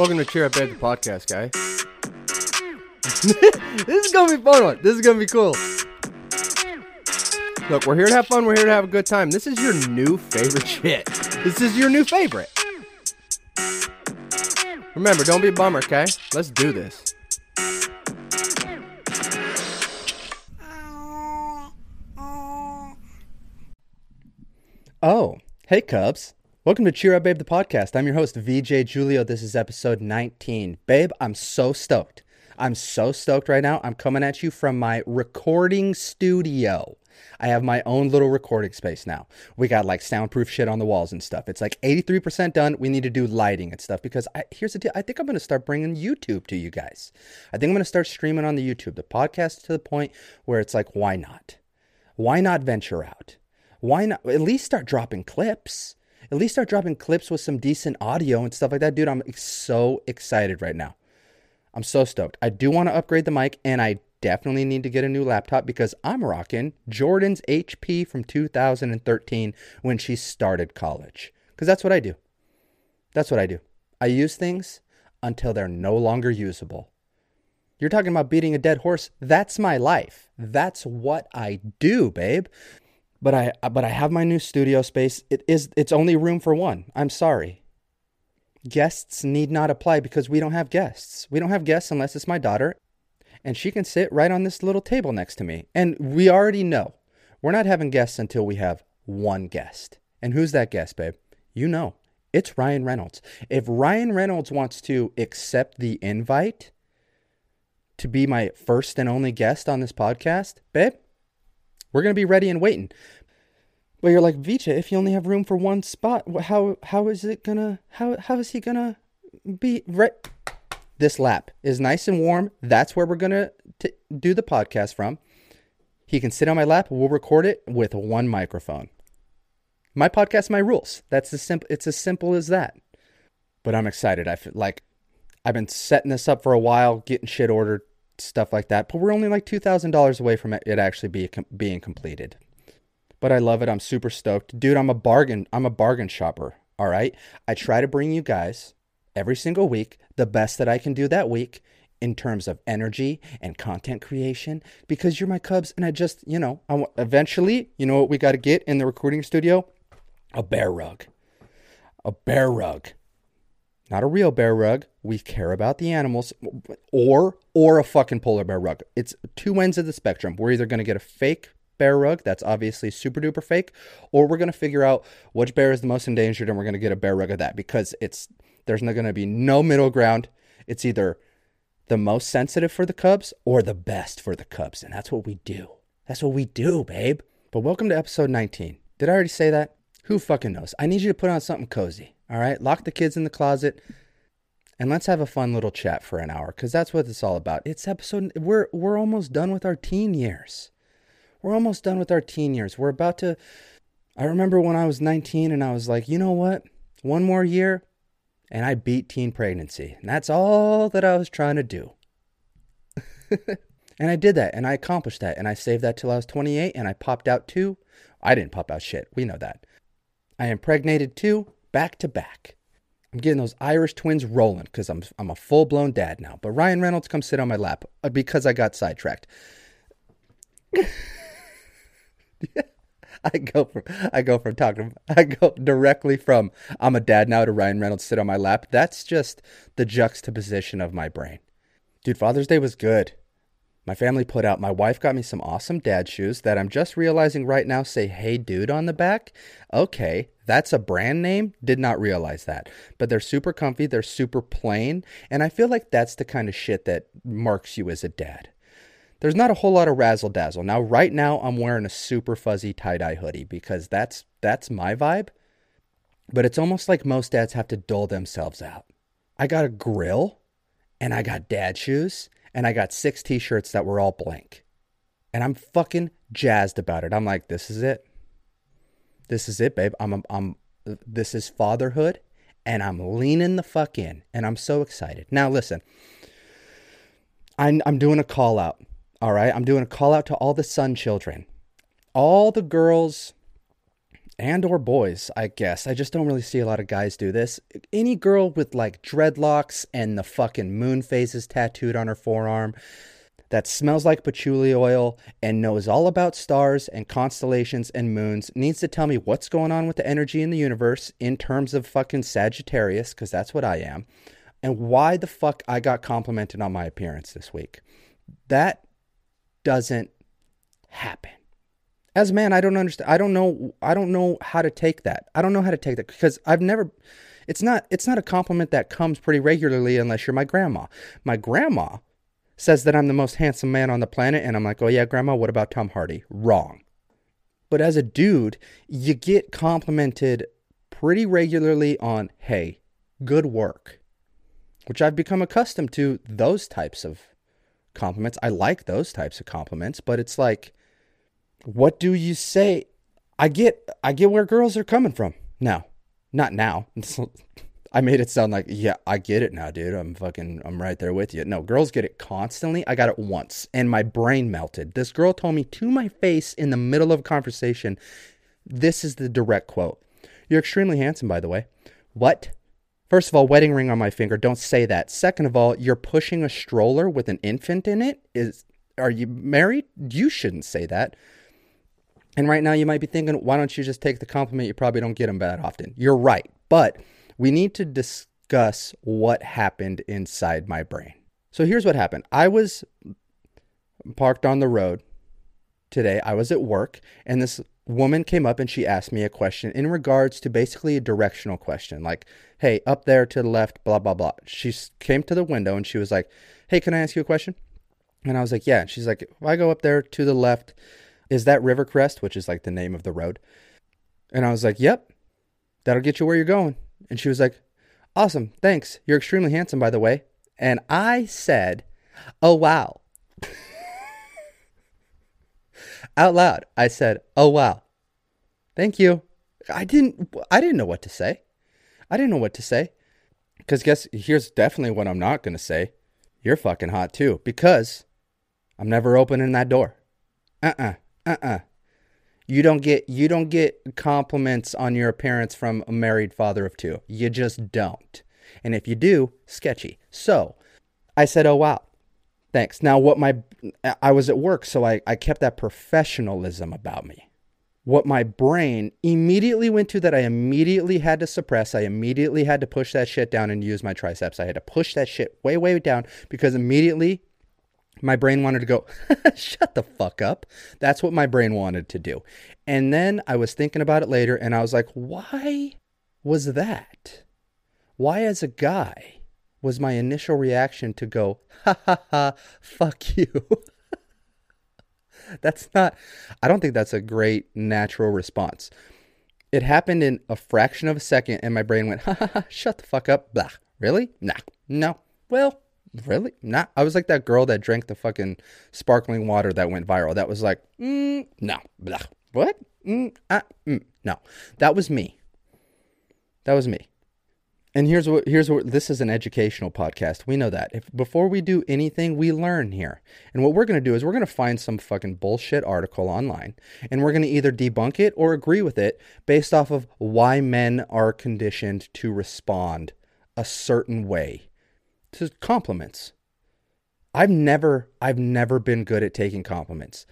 Welcome to Cheer Up Babe, the podcast, guy. this is gonna be fun one. This is gonna be cool. Look, we're here to have fun. We're here to have a good time. This is your new favorite shit. This is your new favorite. Remember, don't be a bummer, okay? Let's do this. Oh, hey Cubs. Welcome to Cheer Up Babe, the podcast. I'm your host, VJ Julio. This is episode 19. Babe, I'm so stoked. I'm so stoked right now. I'm coming at you from my recording studio. I have my own little recording space now. We got like soundproof shit on the walls and stuff. It's like 83% done. We need to do lighting and stuff because I, here's the deal. I think I'm going to start bringing YouTube to you guys. I think I'm going to start streaming on the YouTube, the podcast to the point where it's like, why not? Why not venture out? Why not at least start dropping clips? At least start dropping clips with some decent audio and stuff like that. Dude, I'm so excited right now. I'm so stoked. I do want to upgrade the mic and I definitely need to get a new laptop because I'm rocking Jordan's HP from 2013 when she started college. Because that's what I do. That's what I do. I use things until they're no longer usable. You're talking about beating a dead horse. That's my life. That's what I do, babe but I but I have my new studio space. It is it's only room for one. I'm sorry. Guests need not apply because we don't have guests. We don't have guests unless it's my daughter and she can sit right on this little table next to me. And we already know. We're not having guests until we have one guest. And who's that guest, babe? You know. It's Ryan Reynolds. If Ryan Reynolds wants to accept the invite to be my first and only guest on this podcast, babe, we're going to be ready and waiting. But you're like, Vita, if you only have room for one spot, how how is it gonna how how is he gonna be right? This lap is nice and warm. That's where we're gonna do the podcast from. He can sit on my lap. We'll record it with one microphone. My podcast, my rules. That's as simple. It's as simple as that. But I'm excited. I feel like I've been setting this up for a while, getting shit ordered, stuff like that. But we're only like $2,000 away from it, actually be, being completed. But I love it. I'm super stoked. Dude, I'm a bargain. I'm a bargain shopper. All right. I try to bring you guys every single week the best that I can do that week in terms of energy and content creation because you're my Cubs. And I just, you know, I eventually, you know what we got to get in the recording studio? A bear rug. A bear rug not a real bear rug. We care about the animals, or or a fucking polar bear rug. It's two ends of the spectrum. We're either going to get a fake bear rug that's obviously super duper fake, or we're going to figure out which bear is the most endangered, and we're going to get a bear rug of that because it's there's not going to be no middle ground. It's either the most sensitive for the Cubs or the best for the Cubs, and that's what we do. That's what we do, babe. But welcome to episode 19. Did I already say that? Who fucking knows? I need you to put on something cozy. All right, lock the kids in the closet and let's have a fun little chat for an hour cuz that's what it's all about. It's episode we're we're almost done with our teen years. We're almost done with our teen years. We're about to I remember when I was 19 and I was like, "You know what? One more year and I beat teen pregnancy." And that's all that I was trying to do. and I did that and I accomplished that and I saved that till I was 28 and I popped out two. I didn't pop out shit. We know that. I impregnated two back to back. I'm getting those Irish twins rolling because I'm I'm a full blown dad now. But Ryan Reynolds come sit on my lap uh, because I got sidetracked. I go from I go from talking I go directly from I'm a dad now to Ryan Reynolds sit on my lap. That's just the juxtaposition of my brain. Dude, Father's Day was good. My family put out, my wife got me some awesome dad shoes that I'm just realizing right now say, hey dude on the back. Okay, that's a brand name. Did not realize that. But they're super comfy, they're super plain. And I feel like that's the kind of shit that marks you as a dad. There's not a whole lot of razzle dazzle. Now, right now, I'm wearing a super fuzzy tie dye hoodie because that's that's my vibe. But it's almost like most dads have to dull themselves out. I got a grill and I got dad shoes and I got six t shirts that were all blank. And I'm fucking jazzed about it. I'm like, this is it. This is it, babe. I'm, I'm, this is fatherhood and I'm leaning the fuck in and I'm so excited. Now, listen, I'm, I'm doing a call out. All right. I'm doing a call out to all the son children, all the girls and or boys, I guess. I just don't really see a lot of guys do this. Any girl with like dreadlocks and the fucking moon phases tattooed on her forearm that smells like patchouli oil and knows all about stars and constellations and moons needs to tell me what's going on with the energy in the universe in terms of fucking Sagittarius, because that's what I am, and why the fuck I got complimented on my appearance this week. That doesn't happen. As a man, I don't understand. I don't know. I don't know how to take that. I don't know how to take that because I've never. It's not. It's not a compliment that comes pretty regularly unless you're my grandma. My grandma says that I'm the most handsome man on the planet, and I'm like, oh yeah, grandma. What about Tom Hardy? Wrong. But as a dude, you get complimented pretty regularly on, hey, good work, which I've become accustomed to those types of compliments. I like those types of compliments, but it's like what do you say? I get I get where girls are coming from now. Not now. I made it sound like, yeah, I get it now, dude. I'm fucking I'm right there with you. No, girls get it constantly. I got it once and my brain melted. This girl told me to my face in the middle of a conversation. This is the direct quote. You're extremely handsome, by the way. What? First of all, wedding ring on my finger. Don't say that. Second of all, you're pushing a stroller with an infant in it. Is are you married? You shouldn't say that. And right now you might be thinking, why don't you just take the compliment? You probably don't get them that often. You're right. But we need to discuss what happened inside my brain. So here's what happened I was parked on the road today. I was at work, and this woman came up and she asked me a question in regards to basically a directional question like, hey, up there to the left, blah, blah, blah. She came to the window and she was like, hey, can I ask you a question? And I was like, yeah. she's like, if I go up there to the left, is that Rivercrest, which is like the name of the road? And I was like, Yep, that'll get you where you're going. And she was like, Awesome, thanks. You're extremely handsome, by the way. And I said, Oh, wow. Out loud, I said, Oh, wow. Thank you. I didn't I didn't know what to say. I didn't know what to say. Cuz guess here's definitely what I'm not going to say. You're fucking hot too because I'm never opening that door. Uh-uh uh-uh. You don't get you don't get compliments on your appearance from a married father of two. You just don't. And if you do, sketchy. So, I said, "Oh wow. Thanks." Now what my I was at work, so I I kept that professionalism about me. What my brain immediately went to that I immediately had to suppress, I immediately had to push that shit down and use my triceps. I had to push that shit way way down because immediately my brain wanted to go, shut the fuck up. That's what my brain wanted to do. And then I was thinking about it later and I was like, why was that? Why, as a guy, was my initial reaction to go, ha ha ha, fuck you? that's not, I don't think that's a great natural response. It happened in a fraction of a second and my brain went, ha ha ha, shut the fuck up. Blah. Really? Nah. No. Well, Really? Not. I was like that girl that drank the fucking sparkling water that went viral. That was like, mm, no, blah. What? Mm, uh, mm, no, that was me. That was me. And here's what here's what this is an educational podcast. We know that. If before we do anything, we learn here. And what we're going to do is we're going to find some fucking bullshit article online and we're going to either debunk it or agree with it based off of why men are conditioned to respond a certain way to compliments. I've never I've never been good at taking compliments.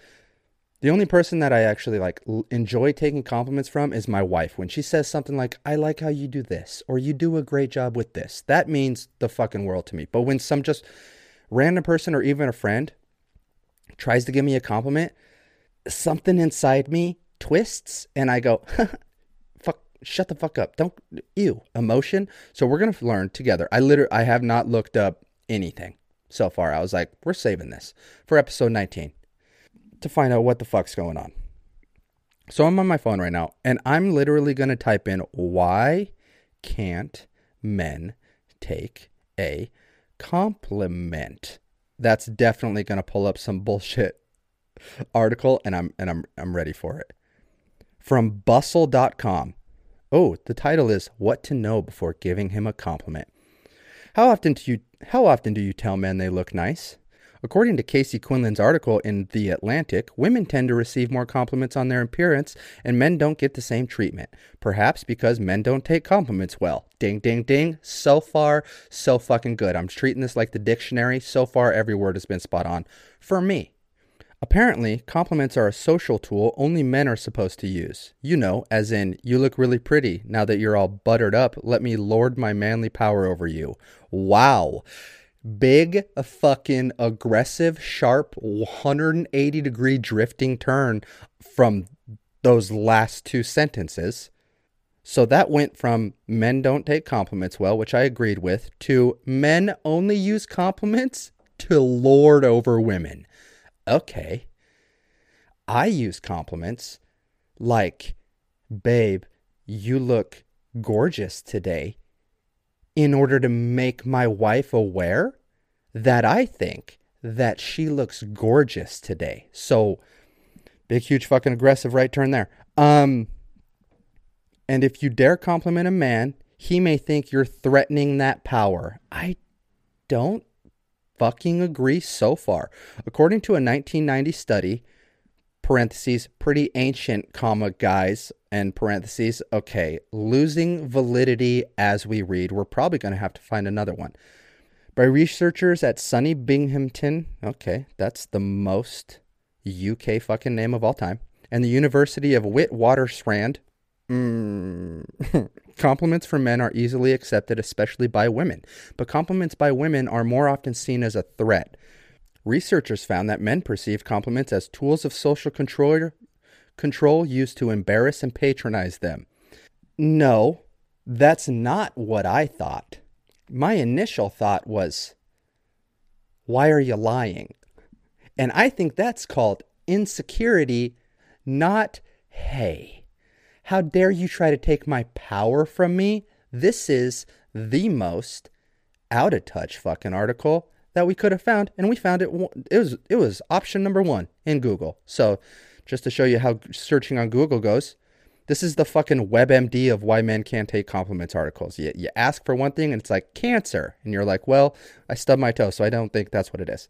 The only person that I actually like enjoy taking compliments from is my wife. When she says something like, "I like how you do this," or "You do a great job with this," that means the fucking world to me. But when some just random person or even a friend tries to give me a compliment, something inside me twists, and I go, shut the fuck up. Don't ew emotion. So we're gonna learn together. I literally I have not looked up anything so far. I was like, we're saving this for episode 19 to find out what the fuck's going on. So I'm on my phone right now and I'm literally gonna type in why can't men take a compliment? That's definitely gonna pull up some bullshit article and I'm and I'm I'm ready for it. From bustle.com. Oh, the title is What to Know Before Giving Him a Compliment. How often do you how often do you tell men they look nice? According to Casey Quinlan's article in The Atlantic, women tend to receive more compliments on their appearance and men don't get the same treatment. Perhaps because men don't take compliments well. Ding, ding, ding. So far, so fucking good. I'm treating this like the dictionary. So far, every word has been spot on. For me. Apparently, compliments are a social tool only men are supposed to use. You know, as in, you look really pretty. Now that you're all buttered up, let me lord my manly power over you. Wow. Big, fucking aggressive, sharp, 180 degree drifting turn from those last two sentences. So that went from men don't take compliments well, which I agreed with, to men only use compliments to lord over women okay. I use compliments like, babe, you look gorgeous today in order to make my wife aware that I think that she looks gorgeous today. So big, huge, fucking aggressive right turn there. Um, and if you dare compliment a man, he may think you're threatening that power. I don't fucking agree so far. According to a 1990 study, parentheses, pretty ancient, comma, guys, and parentheses, okay, losing validity as we read. We're probably going to have to find another one. By researchers at SUNY Binghamton, okay, that's the most UK fucking name of all time, and the University of Witwatersrand, mm, Compliments from men are easily accepted, especially by women, but compliments by women are more often seen as a threat. Researchers found that men perceive compliments as tools of social control, control used to embarrass and patronize them. No, that's not what I thought. My initial thought was, why are you lying? And I think that's called insecurity, not hey. How dare you try to take my power from me? This is the most out of touch fucking article that we could have found, and we found it. It was it was option number one in Google. So, just to show you how searching on Google goes, this is the fucking WebMD of why men can't take compliments articles. You, you ask for one thing and it's like cancer. And you're like, well, I stubbed my toe, so I don't think that's what it is.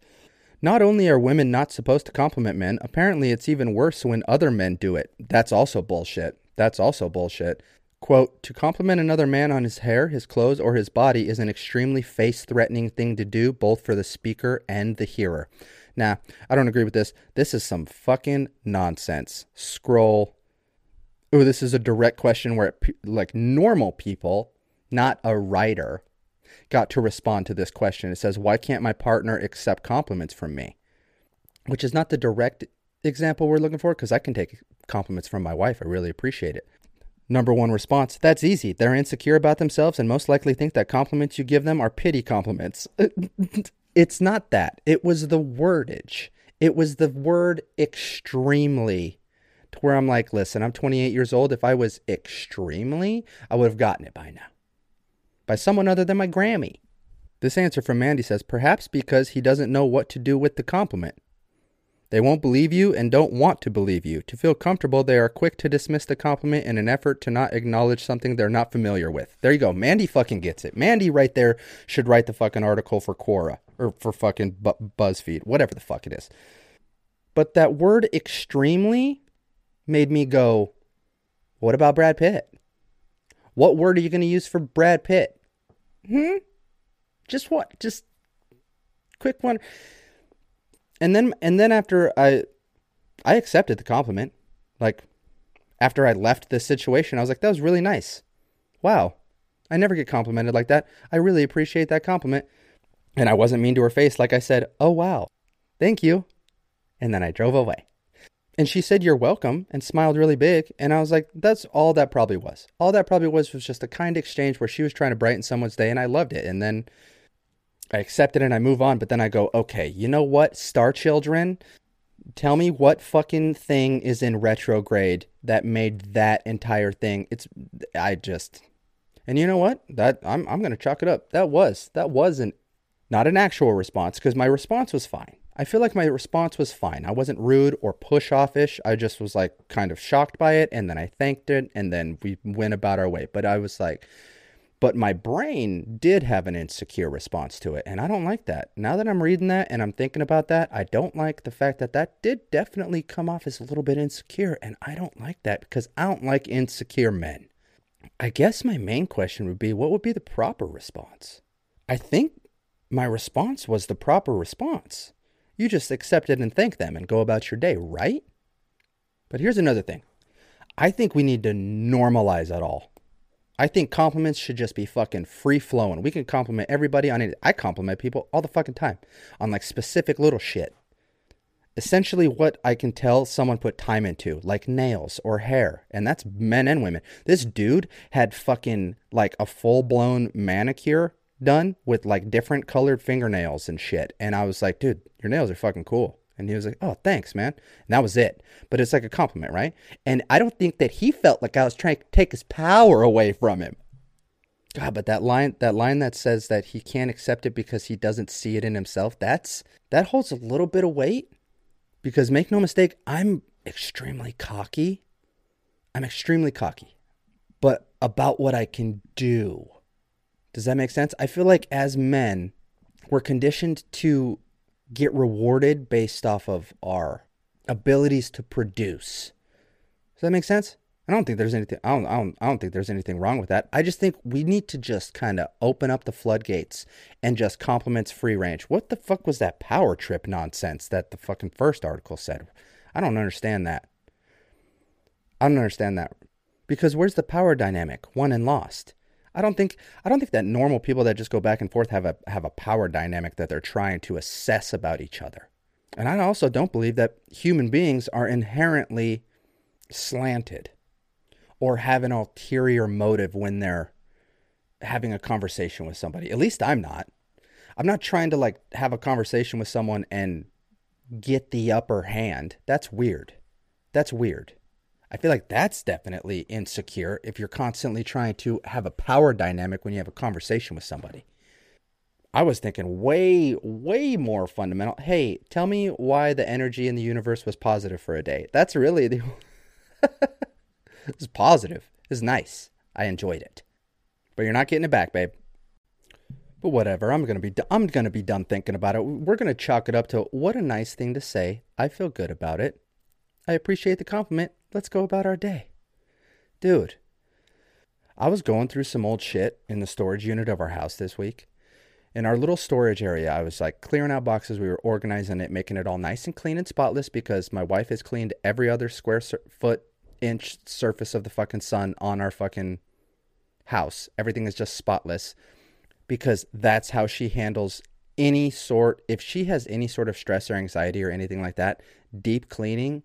Not only are women not supposed to compliment men, apparently it's even worse when other men do it. That's also bullshit. That's also bullshit. Quote, to compliment another man on his hair, his clothes, or his body is an extremely face threatening thing to do, both for the speaker and the hearer. Nah, I don't agree with this. This is some fucking nonsense. Scroll. Oh, this is a direct question where, it, like, normal people, not a writer, got to respond to this question. It says, Why can't my partner accept compliments from me? Which is not the direct example we're looking for because I can take compliments from my wife. I really appreciate it. Number one response that's easy. They're insecure about themselves and most likely think that compliments you give them are pity compliments. it's not that. It was the wordage. It was the word extremely to where I'm like, listen, I'm 28 years old. If I was extremely, I would have gotten it by now. By someone other than my Grammy. This answer from Mandy says, perhaps because he doesn't know what to do with the compliment. They won't believe you and don't want to believe you. To feel comfortable, they are quick to dismiss the compliment in an effort to not acknowledge something they're not familiar with. There you go. Mandy fucking gets it. Mandy right there should write the fucking article for Quora or for fucking Bu- BuzzFeed, whatever the fuck it is. But that word extremely made me go, what about Brad Pitt? What word are you going to use for Brad Pitt? Hmm? Just what? Just quick one and then and then after I I accepted the compliment. Like after I left this situation, I was like, that was really nice. Wow. I never get complimented like that. I really appreciate that compliment. And I wasn't mean to her face. Like I said, oh, wow. Thank you. And then I drove away. And she said, You're welcome, and smiled really big. And I was like, That's all that probably was. All that probably was was just a kind exchange where she was trying to brighten someone's day, and I loved it. And then I accept it and I move on, but then I go, okay, you know what, Star Children? Tell me what fucking thing is in retrograde that made that entire thing. It's I just and you know what? That I'm I'm gonna chalk it up. That was that wasn't not an actual response because my response was fine. I feel like my response was fine. I wasn't rude or push offish. I just was like kind of shocked by it and then I thanked it and then we went about our way. But I was like, But my brain did have an insecure response to it, and I don't like that. Now that I'm reading that and I'm thinking about that, I don't like the fact that that did definitely come off as a little bit insecure, and I don't like that because I don't like insecure men. I guess my main question would be what would be the proper response? I think my response was the proper response. You just accept it and thank them and go about your day, right? But here's another thing I think we need to normalize it all. I think compliments should just be fucking free flowing. We can compliment everybody on it. I compliment people all the fucking time on like specific little shit. Essentially, what I can tell someone put time into, like nails or hair, and that's men and women. This dude had fucking like a full blown manicure done with like different colored fingernails and shit. And I was like, dude, your nails are fucking cool. And he was like, "Oh, thanks, man." And that was it. But it's like a compliment, right? And I don't think that he felt like I was trying to take his power away from him. God, but that line that line that says that he can't accept it because he doesn't see it in himself, that's that holds a little bit of weight. Because make no mistake, I'm extremely cocky. I'm extremely cocky. But about what I can do. Does that make sense? I feel like as men, we're conditioned to get rewarded based off of our abilities to produce. Does that make sense? I don't think there's anything. I don't. I don't. I don't think there's anything wrong with that. I just think we need to just kind of open up the floodgates and just compliments free range. What the fuck was that power trip nonsense that the fucking first article said? I don't understand that. I don't understand that because where's the power dynamic? Won and lost. I don't think I don't think that normal people that just go back and forth have a have a power dynamic that they're trying to assess about each other. And I also don't believe that human beings are inherently slanted or have an ulterior motive when they're having a conversation with somebody. At least I'm not. I'm not trying to like have a conversation with someone and get the upper hand. That's weird. That's weird. I feel like that's definitely insecure if you're constantly trying to have a power dynamic when you have a conversation with somebody. I was thinking way, way more fundamental. Hey, tell me why the energy in the universe was positive for a day. That's really the. it's positive. It's nice. I enjoyed it, but you're not getting it back, babe. But whatever. I'm gonna be. I'm gonna be done thinking about it. We're gonna chalk it up to what a nice thing to say. I feel good about it. I appreciate the compliment. Let's go about our day. Dude, I was going through some old shit in the storage unit of our house this week. In our little storage area, I was like clearing out boxes. We were organizing it, making it all nice and clean and spotless because my wife has cleaned every other square sur- foot inch surface of the fucking sun on our fucking house. Everything is just spotless because that's how she handles any sort if she has any sort of stress or anxiety or anything like that, deep cleaning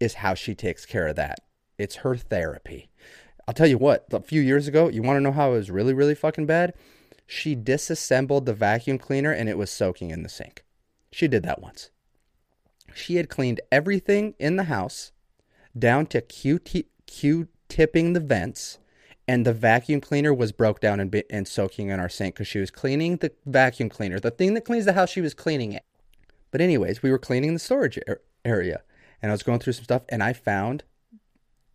is how she takes care of that. It's her therapy. I'll tell you what, a few years ago, you want to know how it was really, really fucking bad? She disassembled the vacuum cleaner and it was soaking in the sink. She did that once. She had cleaned everything in the house down to Q tipping the vents, and the vacuum cleaner was broke down and, and soaking in our sink because she was cleaning the vacuum cleaner, the thing that cleans the house. She was cleaning it. But anyways, we were cleaning the storage area, and I was going through some stuff and I found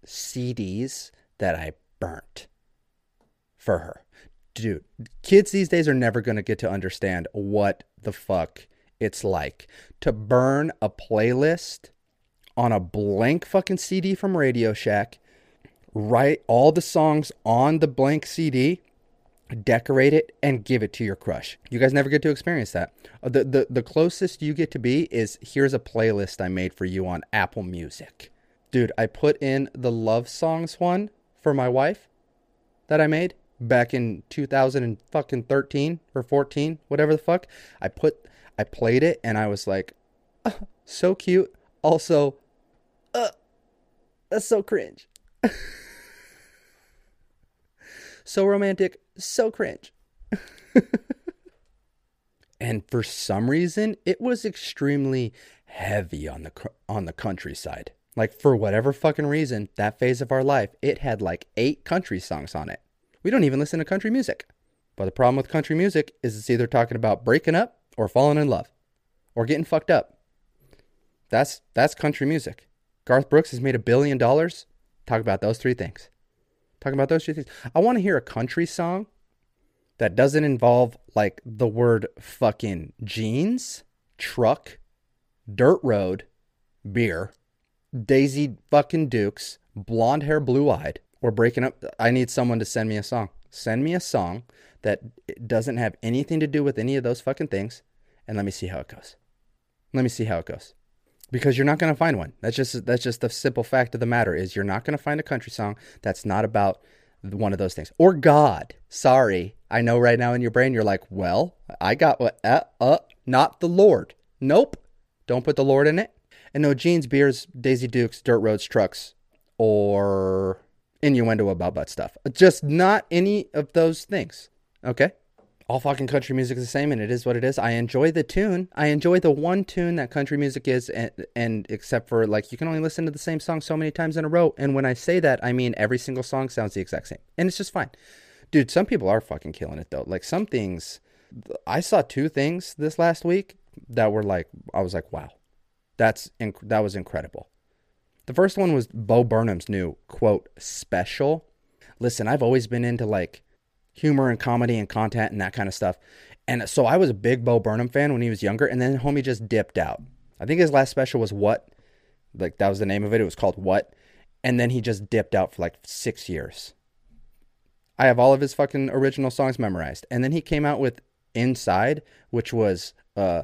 CDs that I burnt for her. Dude, kids these days are never going to get to understand what the fuck it's like to burn a playlist on a blank fucking CD from Radio Shack, write all the songs on the blank CD, decorate it, and give it to your crush. You guys never get to experience that. Uh, the, the, the closest you get to be is here's a playlist I made for you on Apple Music. Dude, I put in the love songs one for my wife that I made back in 2013 or 14, whatever the fuck. I put I played it and I was like, oh, so cute. Also, uh, that's so cringe. so romantic, so cringe. and for some reason, it was extremely heavy on the on the countryside. Like for whatever fucking reason, that phase of our life, it had like eight country songs on it. We don't even listen to country music. But the problem with country music is it's either talking about breaking up or falling in love or getting fucked up. That's that's country music. Garth Brooks has made a billion dollars. Talk about those three things. Talking about those three things. I want to hear a country song that doesn't involve like the word fucking jeans, truck, dirt road, beer, Daisy fucking Dukes, blonde hair, blue eyed, or breaking up. I need someone to send me a song. Send me a song that doesn't have anything to do with any of those fucking things, and let me see how it goes. Let me see how it goes. Because you're not going to find one. That's just that's just the simple fact of the matter is you're not going to find a country song that's not about one of those things. Or God. Sorry. I know right now in your brain you're like, "Well, I got what uh, uh not the Lord." Nope. Don't put the Lord in it. And no jeans, beers, Daisy Dukes, dirt roads, trucks, or innuendo about butt stuff. Just not any of those things. Okay? All fucking country music is the same and it is what it is. I enjoy the tune. I enjoy the one tune that country music is and, and except for like you can only listen to the same song so many times in a row. And when I say that, I mean every single song sounds the exact same. And it's just fine. Dude, some people are fucking killing it though. Like some things I saw two things this last week that were like I was like, "Wow." That's inc- that was incredible. The first one was Bo Burnham's new quote special. Listen, I've always been into like humor and comedy and content and that kind of stuff. And so I was a big Bo Burnham fan when he was younger, and then homie just dipped out. I think his last special was What? Like that was the name of it. It was called What? And then he just dipped out for like six years. I have all of his fucking original songs memorized. And then he came out with Inside, which was uh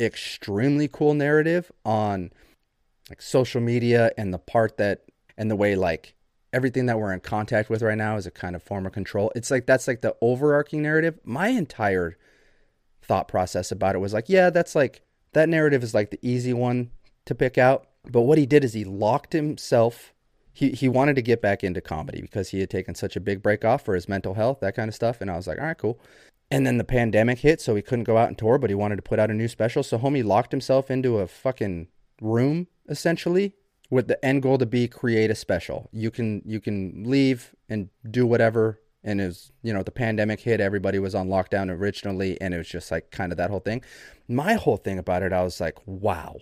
extremely cool narrative on like social media and the part that and the way like everything that we're in contact with right now is a kind of form of control. It's like that's like the overarching narrative. My entire thought process about it was like, yeah, that's like that narrative is like the easy one to pick out. But what he did is he locked himself. He he wanted to get back into comedy because he had taken such a big break off for his mental health, that kind of stuff. And I was like, all right, cool. And then the pandemic hit, so he couldn't go out and tour, but he wanted to put out a new special. So homie locked himself into a fucking room essentially with the end goal to be create a special. You can you can leave and do whatever. And was, you know, the pandemic hit, everybody was on lockdown originally, and it was just like kind of that whole thing. My whole thing about it, I was like, wow,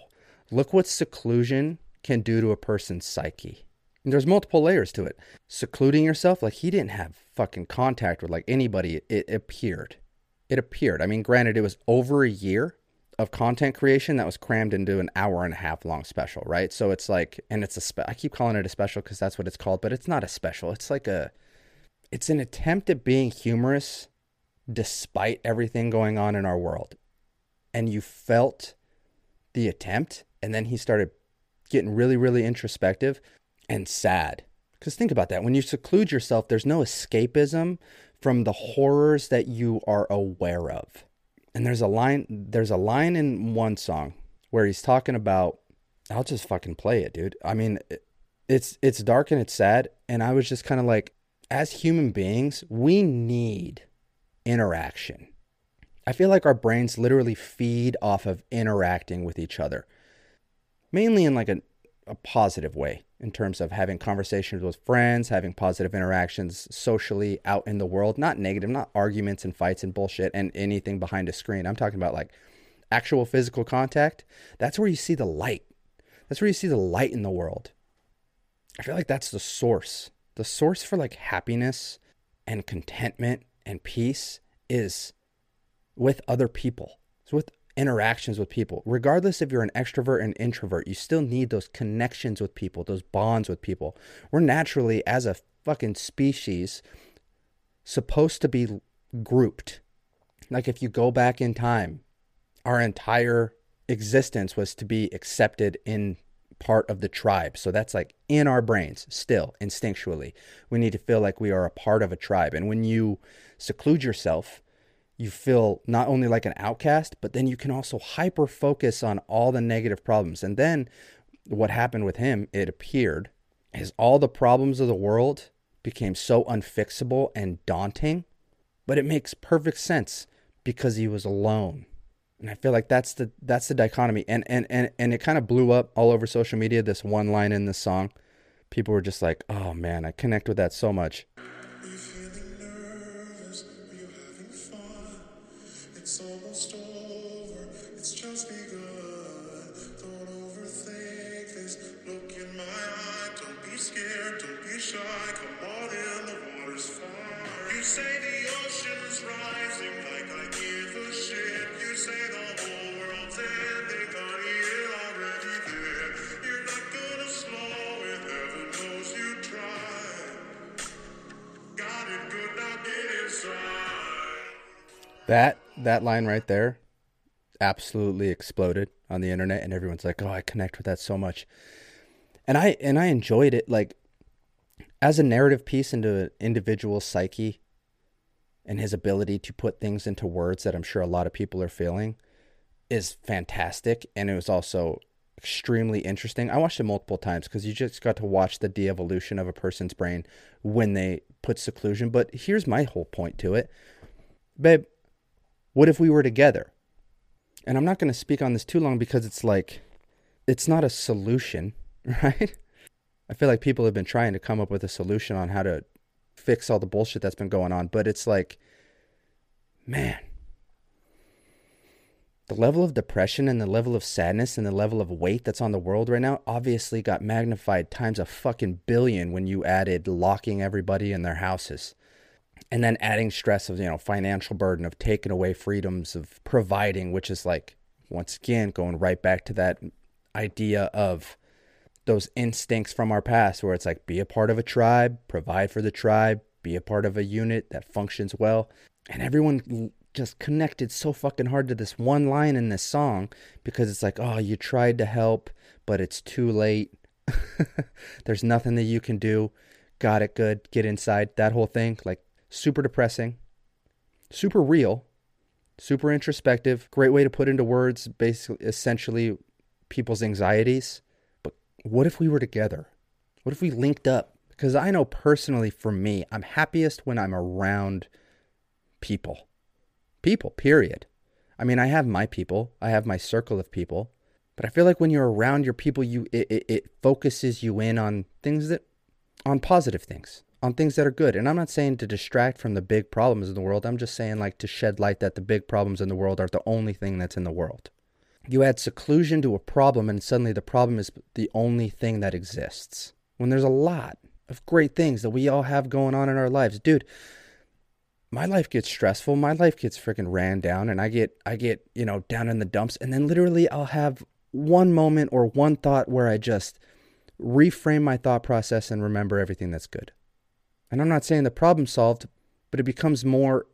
look what seclusion can do to a person's psyche. And there's multiple layers to it. Secluding yourself, like he didn't have fucking contact with like anybody. It appeared. It appeared. I mean, granted, it was over a year of content creation that was crammed into an hour and a half long special, right? So it's like, and it's a spe- I keep calling it a special because that's what it's called, but it's not a special. It's like a, it's an attempt at being humorous despite everything going on in our world. And you felt the attempt, and then he started getting really, really introspective and sad. Because think about that. When you seclude yourself, there's no escapism from the horrors that you are aware of. And there's a line there's a line in one song where he's talking about I'll just fucking play it, dude. I mean, it's it's dark and it's sad and I was just kind of like as human beings, we need interaction. I feel like our brains literally feed off of interacting with each other. Mainly in like a, a positive way in terms of having conversations with friends, having positive interactions socially out in the world, not negative, not arguments and fights and bullshit and anything behind a screen. I'm talking about like actual physical contact. That's where you see the light. That's where you see the light in the world. I feel like that's the source. The source for like happiness and contentment and peace is with other people. It's with interactions with people. Regardless if you're an extrovert and introvert, you still need those connections with people, those bonds with people. We're naturally, as a fucking species, supposed to be grouped. Like if you go back in time, our entire existence was to be accepted in part of the tribe. So that's like in our brains, still instinctually. We need to feel like we are a part of a tribe. And when you seclude yourself, you feel not only like an outcast, but then you can also hyper focus on all the negative problems. And then what happened with him, it appeared, is all the problems of the world became so unfixable and daunting, but it makes perfect sense because he was alone. And I feel like that's the that's the dichotomy. And and and, and it kind of blew up all over social media, this one line in this song. People were just like, oh man, I connect with that so much. That that line right there absolutely exploded on the internet and everyone's like, "Oh, I connect with that so much." And I and I enjoyed it like as a narrative piece into an individual psyche and his ability to put things into words that I'm sure a lot of people are feeling is fantastic and it was also extremely interesting. I watched it multiple times because you just got to watch the de-evolution of a person's brain when they put seclusion. But here's my whole point to it. Babe, what if we were together? And I'm not going to speak on this too long because it's like, it's not a solution, right? I feel like people have been trying to come up with a solution on how to fix all the bullshit that's been going on, but it's like, man, the level of depression and the level of sadness and the level of weight that's on the world right now obviously got magnified times a fucking billion when you added locking everybody in their houses and then adding stress of you know financial burden of taking away freedoms of providing which is like once again going right back to that idea of those instincts from our past where it's like be a part of a tribe provide for the tribe be a part of a unit that functions well and everyone just connected so fucking hard to this one line in this song because it's like, oh, you tried to help, but it's too late. There's nothing that you can do. Got it good. Get inside. That whole thing, like super depressing, super real, super introspective. Great way to put into words, basically, essentially, people's anxieties. But what if we were together? What if we linked up? Because I know personally for me, I'm happiest when I'm around people people, period. I mean, I have my people, I have my circle of people, but I feel like when you're around your people, you it, it, it focuses you in on things that, on positive things, on things that are good. And I'm not saying to distract from the big problems in the world. I'm just saying like to shed light that the big problems in the world aren't the only thing that's in the world. You add seclusion to a problem, and suddenly the problem is the only thing that exists. When there's a lot of great things that we all have going on in our lives, dude my life gets stressful. My life gets freaking ran down and I get I get, you know, down in the dumps and then literally I'll have one moment or one thought where I just reframe my thought process and remember everything that's good. And I'm not saying the problem solved, but it becomes more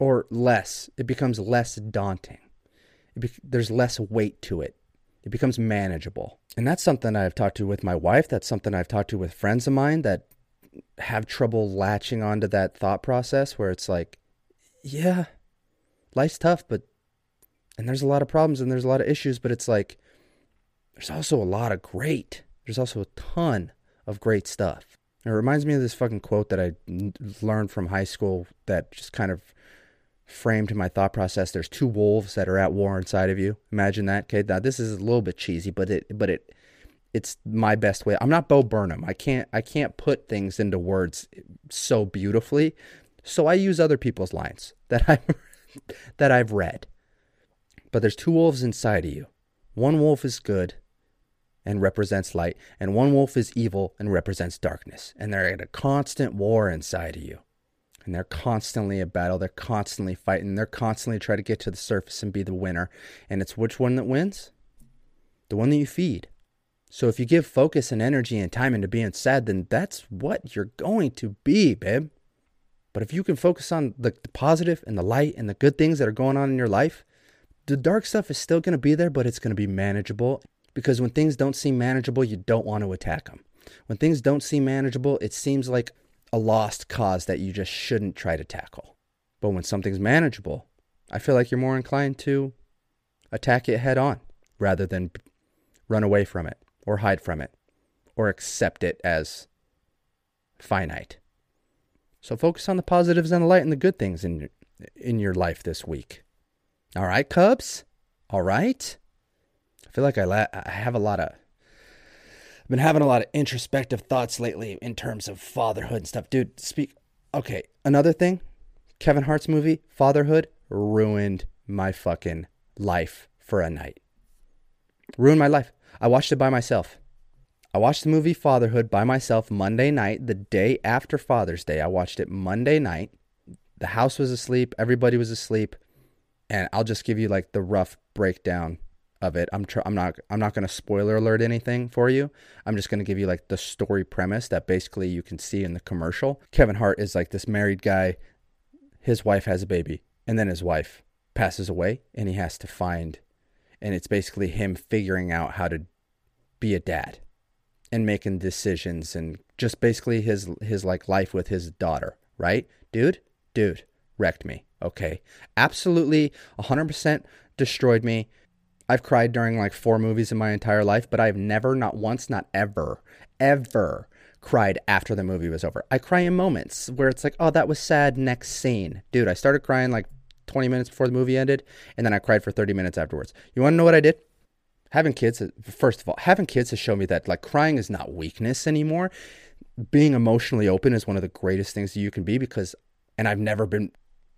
or less. It becomes less daunting. Be- there's less weight to it. It becomes manageable. And that's something I've talked to with my wife. That's something I've talked to with friends of mine that have trouble latching onto that thought process where it's like, yeah, life's tough, but and there's a lot of problems and there's a lot of issues, but it's like there's also a lot of great. There's also a ton of great stuff. It reminds me of this fucking quote that I learned from high school that just kind of framed my thought process. There's two wolves that are at war inside of you. Imagine that. Okay, now this is a little bit cheesy, but it but it it's my best way. I'm not Bo Burnham. I can't I can't put things into words so beautifully. So I use other people's lines that I that I've read. But there's two wolves inside of you. One wolf is good and represents light, and one wolf is evil and represents darkness. And they're at a constant war inside of you. And they're constantly at battle. They're constantly fighting. They're constantly trying to get to the surface and be the winner. And it's which one that wins? The one that you feed. So if you give focus and energy and time into being sad, then that's what you're going to be, babe. But if you can focus on the, the positive and the light and the good things that are going on in your life, the dark stuff is still going to be there, but it's going to be manageable. Because when things don't seem manageable, you don't want to attack them. When things don't seem manageable, it seems like a lost cause that you just shouldn't try to tackle. But when something's manageable, I feel like you're more inclined to attack it head on rather than run away from it or hide from it or accept it as finite. So focus on the positives and the light and the good things in your, in your life this week. All right, Cubs? All right? I feel like I, la- I have a lot of I've been having a lot of introspective thoughts lately in terms of fatherhood and stuff. Dude, speak Okay, another thing. Kevin Hart's movie Fatherhood ruined my fucking life for a night. Ruined my life. I watched it by myself. I watched the movie Fatherhood by myself Monday night, the day after Father's Day. I watched it Monday night. The house was asleep, everybody was asleep, and I'll just give you like the rough breakdown of it. I'm tr- I'm not I'm not going to spoiler alert anything for you. I'm just going to give you like the story premise that basically you can see in the commercial. Kevin Hart is like this married guy. His wife has a baby And then his wife passes away and he has to find and it's basically him figuring out how to be a dad and making decisions and just basically his his like life with his daughter, right? Dude, dude, wrecked me. Okay. Absolutely 100% destroyed me. I've cried during like four movies in my entire life, but I've never, not once, not ever, ever cried after the movie was over. I cry in moments where it's like, oh, that was sad. Next scene. Dude, I started crying like 20 minutes before the movie ended, and then I cried for 30 minutes afterwards. You want to know what I did? Having kids, first of all, having kids has shown me that like crying is not weakness anymore. Being emotionally open is one of the greatest things that you can be because, and I've never been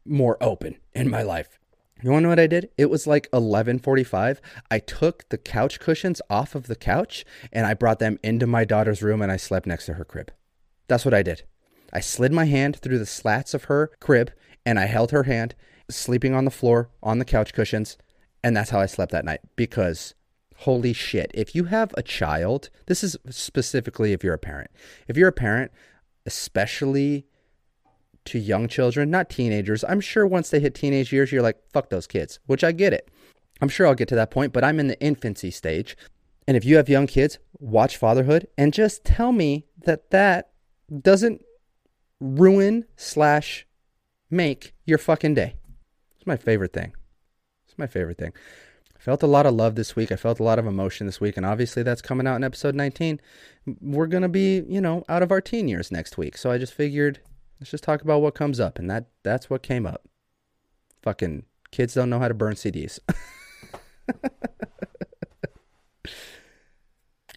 more open in my life. You want to know what I did? It was like 11:45. I took the couch cushions off of the couch and I brought them into my daughter's room and I slept next to her crib. That's what I did. I slid my hand through the slats of her crib and I held her hand sleeping on the floor on the couch cushions and that's how I slept that night because holy shit, if you have a child, this is specifically if you're a parent. If you're a parent, especially to young children, not teenagers. I'm sure once they hit teenage years, you're like, fuck those kids, which I get it. I'm sure I'll get to that point, but I'm in the infancy stage. And if you have young kids, watch fatherhood and just tell me that that doesn't ruin slash make your fucking day. It's my favorite thing. It's my favorite thing. I felt a lot of love this week. I felt a lot of emotion this week, and obviously that's coming out in episode 19. We're gonna be, you know, out of our teen years next week. So I just figured Let's just talk about what comes up, and that that's what came up. Fucking kids don't know how to burn CDs.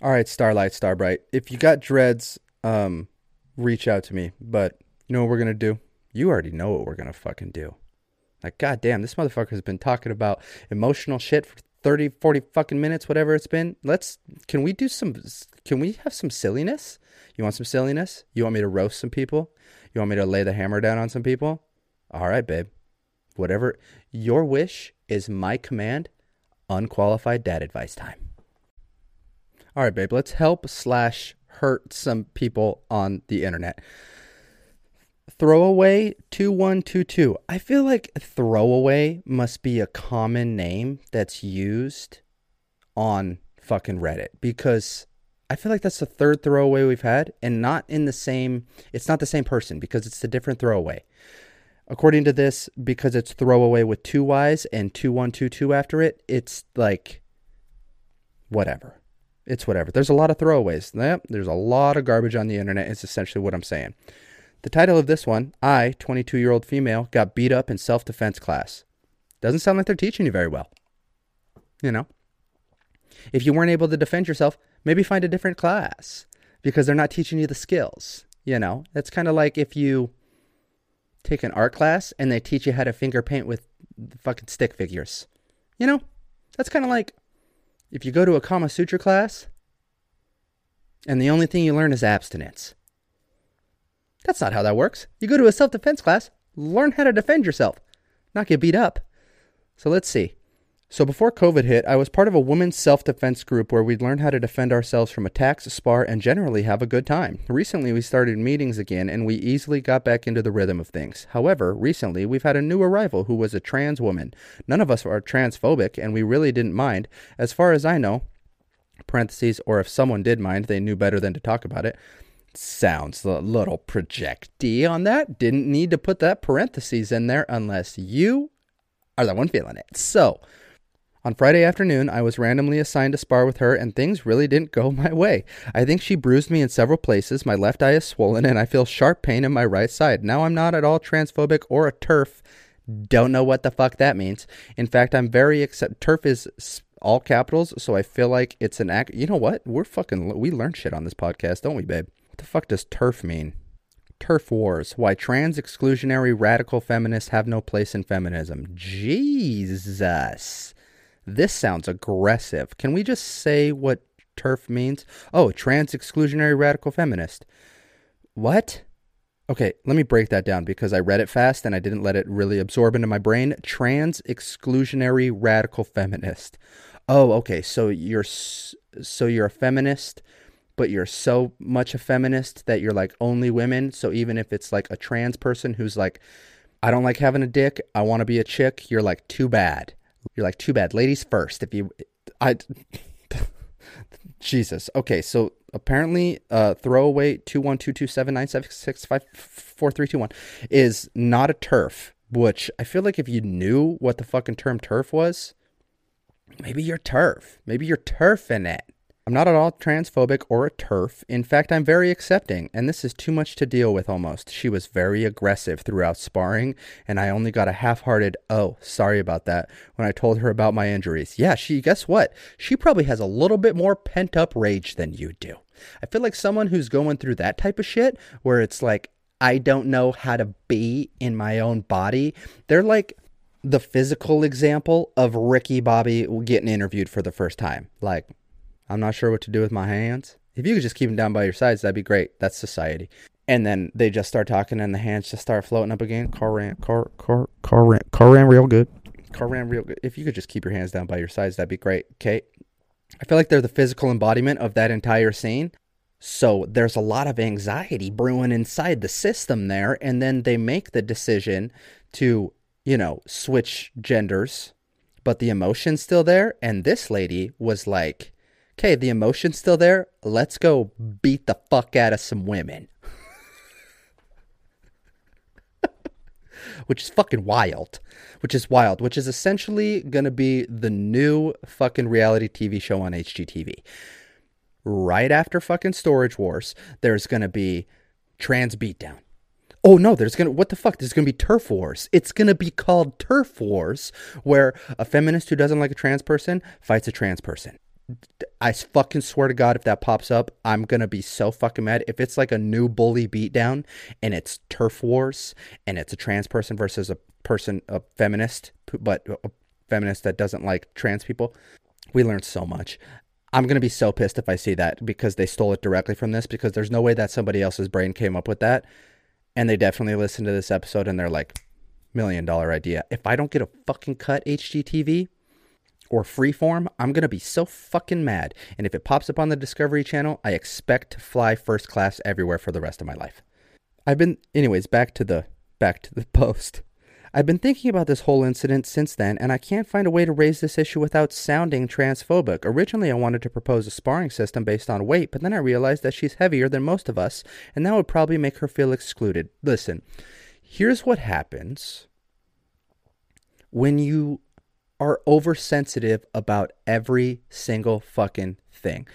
All right, Starlight, Starbright. If you got dreads, um, reach out to me. But you know what we're gonna do? You already know what we're gonna fucking do. Like, goddamn, this motherfucker has been talking about emotional shit for 30, 40 fucking minutes, whatever it's been. Let's, can we do some, can we have some silliness? You want some silliness? You want me to roast some people? You want me to lay the hammer down on some people? All right, babe. Whatever. Your wish is my command. Unqualified dad advice time. All right, babe. Let's help slash hurt some people on the internet. Throwaway 2122. I feel like throwaway must be a common name that's used on fucking Reddit because I feel like that's the third throwaway we've had, and not in the same. It's not the same person because it's a different throwaway. According to this, because it's throwaway with two Y's and two one two two after it, it's like whatever. It's whatever. There's a lot of throwaways. There's a lot of garbage on the internet. Is essentially what I'm saying. The title of this one, I, 22 year old female, got beat up in self defense class. Doesn't sound like they're teaching you very well. You know, if you weren't able to defend yourself, maybe find a different class because they're not teaching you the skills. You know, it's kind of like if you take an art class and they teach you how to finger paint with fucking stick figures. You know, that's kind of like if you go to a Kama Sutra class and the only thing you learn is abstinence. That's not how that works. You go to a self defense class, learn how to defend yourself, not get beat up. So let's see. So before COVID hit, I was part of a women's self-defense group where we'd learn how to defend ourselves from attacks, spar, and generally have a good time. Recently, we started meetings again, and we easily got back into the rhythm of things. However, recently, we've had a new arrival who was a trans woman. None of us are transphobic, and we really didn't mind. As far as I know, parentheses, or if someone did mind, they knew better than to talk about it. Sounds a little projecty on that. Didn't need to put that parentheses in there unless you are the one feeling it. So, on Friday afternoon, I was randomly assigned to spar with her, and things really didn't go my way. I think she bruised me in several places. My left eye is swollen, and I feel sharp pain in my right side. Now I'm not at all transphobic or a TERF. Don't know what the fuck that means. In fact, I'm very except TERF is all capitals, so I feel like it's an act. You know what? We're fucking. We learn shit on this podcast, don't we, babe? What the fuck does turf mean? Turf wars. Why trans exclusionary radical feminists have no place in feminism. Jesus. This sounds aggressive. Can we just say what TERF means? Oh, trans exclusionary radical feminist. What? Okay, let me break that down because I read it fast and I didn't let it really absorb into my brain. Trans exclusionary radical feminist. Oh, okay. So you're so you're a feminist, but you're so much a feminist that you're like only women. So even if it's like a trans person who's like I don't like having a dick. I want to be a chick. You're like, too bad. You're like, too bad. Ladies first. If you, I, Jesus. Okay, so apparently, uh, throwaway two one two two seven nine seven six five four three two one is not a turf. Which I feel like if you knew what the fucking term turf was, maybe you're turf. Maybe you're turf in it. I'm not at all transphobic or a TERF. In fact, I'm very accepting, and this is too much to deal with almost. She was very aggressive throughout sparring, and I only got a half hearted, oh, sorry about that, when I told her about my injuries. Yeah, she, guess what? She probably has a little bit more pent up rage than you do. I feel like someone who's going through that type of shit, where it's like, I don't know how to be in my own body, they're like, the physical example of Ricky Bobby getting interviewed for the first time. Like, I'm not sure what to do with my hands. If you could just keep them down by your sides, that'd be great. That's society. And then they just start talking, and the hands just start floating up again. Car ran, car, car, car ran, car ran real good. Car ran real good. If you could just keep your hands down by your sides, that'd be great. Okay. I feel like they're the physical embodiment of that entire scene. So there's a lot of anxiety brewing inside the system there. And then they make the decision to, you know, switch genders, but the emotion's still there. And this lady was like, okay, the emotion's still there. Let's go beat the fuck out of some women. which is fucking wild. Which is wild. Which is essentially going to be the new fucking reality TV show on HGTV. Right after fucking Storage Wars, there's going to be Trans Beatdown. Oh no, there's gonna what the fuck? There's gonna be turf wars. It's gonna be called turf wars, where a feminist who doesn't like a trans person fights a trans person. I fucking swear to God, if that pops up, I'm gonna be so fucking mad. If it's like a new bully beatdown and it's turf wars and it's a trans person versus a person, a feminist, but uh, a feminist that doesn't like trans people, we learned so much. I'm gonna be so pissed if I see that because they stole it directly from this. Because there's no way that somebody else's brain came up with that, and they definitely listened to this episode and they're like, million dollar idea. If I don't get a fucking cut HGTV, or freeform, I'm going to be so fucking mad. And if it pops up on the Discovery Channel, I expect to fly first class everywhere for the rest of my life. I've been anyways, back to the back to the post. I've been thinking about this whole incident since then, and I can't find a way to raise this issue without sounding transphobic. Originally, I wanted to propose a sparring system based on weight, but then I realized that she's heavier than most of us, and that would probably make her feel excluded. Listen, here's what happens when you are oversensitive about every single fucking thing.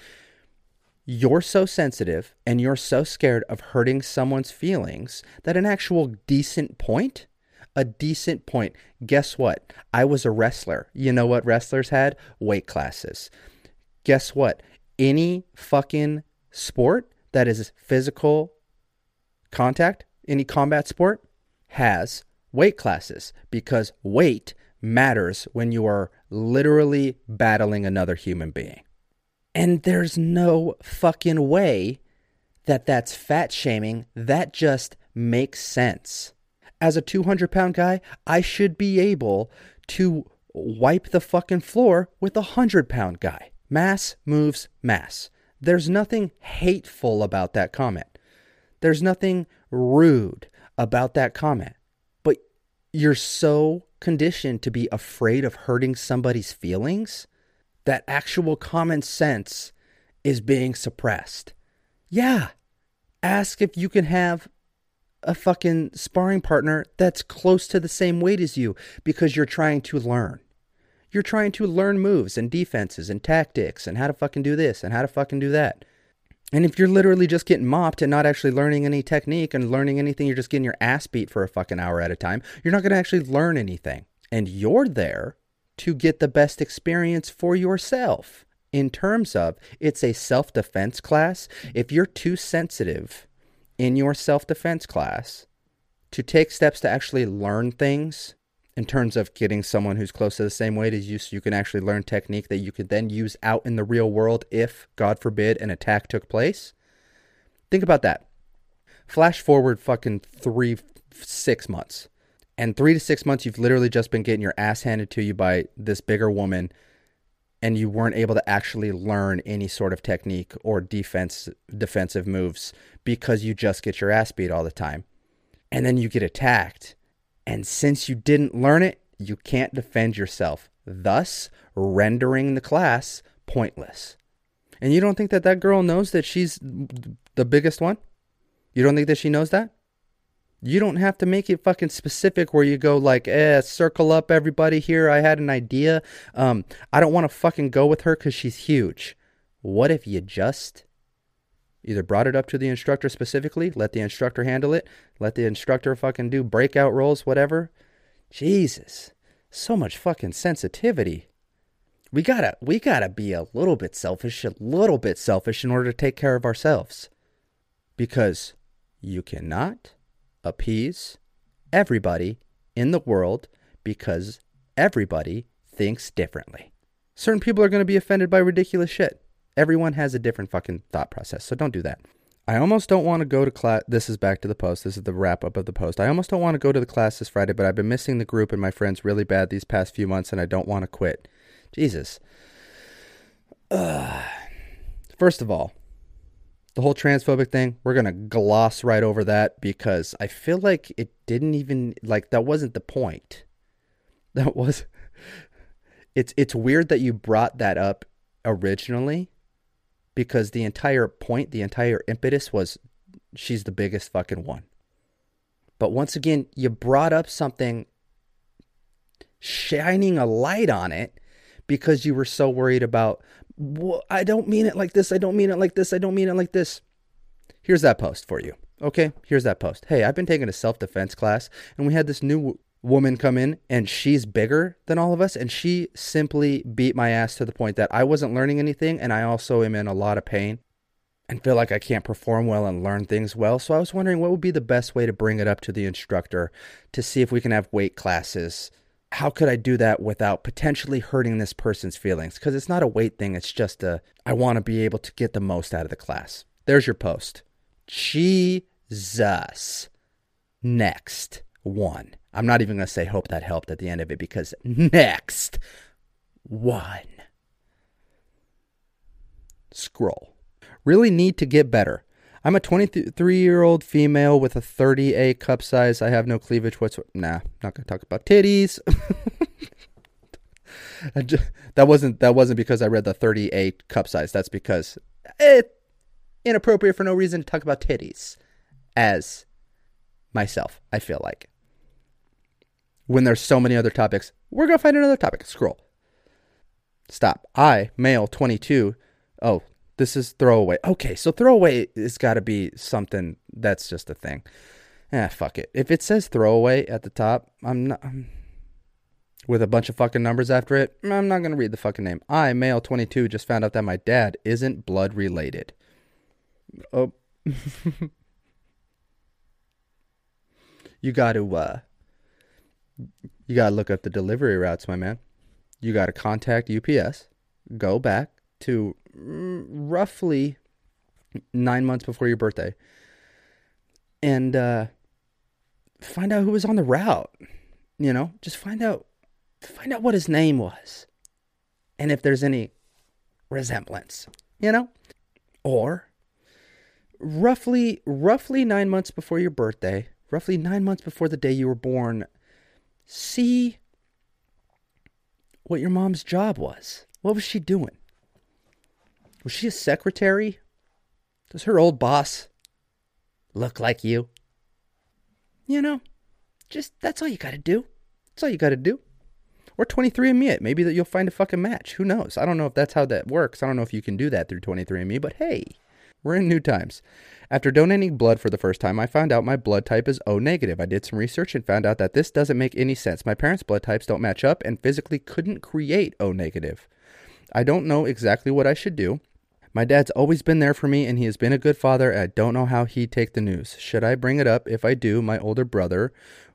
You're so sensitive and you're so scared of hurting someone's feelings that an actual decent point, a decent point, guess what? I was a wrestler. You know what wrestlers had? Weight classes. Guess what? Any fucking sport that is physical contact, any combat sport, has weight classes because weight matters when you are literally battling another human being. And there's no fucking way that that's fat shaming. That just makes sense. As a 200 pound guy, I should be able to wipe the fucking floor with a 100 pound guy. Mass moves mass. There's nothing hateful about that comment. There's nothing rude about that comment. You're so conditioned to be afraid of hurting somebody's feelings that actual common sense is being suppressed. Yeah. Ask if you can have a fucking sparring partner that's close to the same weight as you because you're trying to learn. You're trying to learn moves and defenses and tactics and how to fucking do this and how to fucking do that. And if you're literally just getting mopped and not actually learning any technique and learning anything, you're just getting your ass beat for a fucking hour at a time, you're not going to actually learn anything. And you're there to get the best experience for yourself in terms of it's a self defense class. If you're too sensitive in your self defense class to take steps to actually learn things in terms of getting someone who's close to the same weight as you so you can actually learn technique that you could then use out in the real world if, God forbid, an attack took place. Think about that. Flash forward fucking three, six months. And three to six months, you've literally just been getting your ass handed to you by this bigger woman, and you weren't able to actually learn any sort of technique or defense defensive moves because you just get your ass beat all the time. And then you get attacked And since you didn't learn it, you can't defend yourself, thus rendering the class pointless. And you don't think that that girl knows that she's the biggest one? You don't think that she knows that? You don't have to make it fucking specific where you go like, eh, circle up everybody here. I had an idea. Um, I don't want to fucking go with her because she's huge. What if you just either brought it up to the instructor specifically, let the instructor handle it, let the instructor fucking do breakout roles, whatever? Jesus, so much fucking sensitivity. We gotta, we gotta be a little bit selfish, a little bit selfish in order to take care of ourselves. Because you cannot appease everybody in the world because everybody thinks differently. Certain people are going to be offended by ridiculous shit. Everyone has a different fucking thought process, so don't do that. I almost don't want to go to class. This is back to the post. This is the wrap up of the post. I almost don't want to go to the class this Friday, but I've been missing the group and my friends really bad these past few months, and I don't want to quit. Jesus. Ugh. First of all, the whole transphobic thing, we're going to gloss right over that because I feel like it didn't even like that wasn't the point. That was it's it's weird that you brought that up originally because the entire point, the entire impetus was she's the biggest fucking one. But once again, you brought up something shining a light on it because you were so worried about well, I don't mean it like this. I don't mean it like this. I don't mean it like this. Here's that post for you. Okay, here's that post. Hey, I've been taking a self defense class, and we had this new woman come in, and she's bigger than all of us, and she simply beat my ass to the point that I wasn't learning anything, and I also am in a lot of pain and feel like I can't perform well and learn things well. So I was wondering what would be the best way to bring it up to the instructor to see if we can have weight classes how could I do that without potentially hurting this person's feelings? Because it's not a weight thing. It's just a, I want to be able to get the most out of the class. There's your post. Jesus. Next one. I'm not even going to say hope that helped at the end of it because next one. Scroll. Really need to get better. I'm a 23 year old female with a 30A cup size. I have no cleavage whatsoever. Nah, not gonna talk about titties. just, that wasn't that wasn't because I read the 30A cup size. That's because it inappropriate for no reason to talk about titties as myself. I feel like when there's so many other topics, we're gonna find another topic. Scroll. Stop. I, male, 22. Oh, this is throwaway. Okay, so throwaway has got to be something that's just a thing. Ah, fuck it. If it says throwaway at the top, I'm not. I'm, with a bunch of fucking numbers after it, I'm not going to read the fucking name. I, male 22, just found out that my dad isn't blood related. Oh. you got to, uh, you got to look up the delivery routes, my man. You got to contact UPS, go back to Mm, roughly nine months before your birthday and uh, find out who was on the route. You know, just find out find out what his name was and if there's any resemblance. You know, or roughly roughly nine months before your birthday, roughly nine months before the day you were born, see what your mom's job was. What was she doing? Was she a secretary? Does her old boss look like you? You know, just that's all you got to do. That's all you got to do. Or 23andMe it. Maybe that you'll find a fucking match. Who knows? I don't know if that's how that works. I don't know if you can do that through 23andMe, but hey, we're in new times. After donating blood for the first time, I found out my blood type is O negative. I did some research and found out that this doesn't make any sense. My parents' blood types don't match up and physically couldn't create O negative. I don't know exactly what I should do. My dad's always been there for me and he has been a good father. I don't know how he'd take the news. Should I bring it up? If I do, my older brother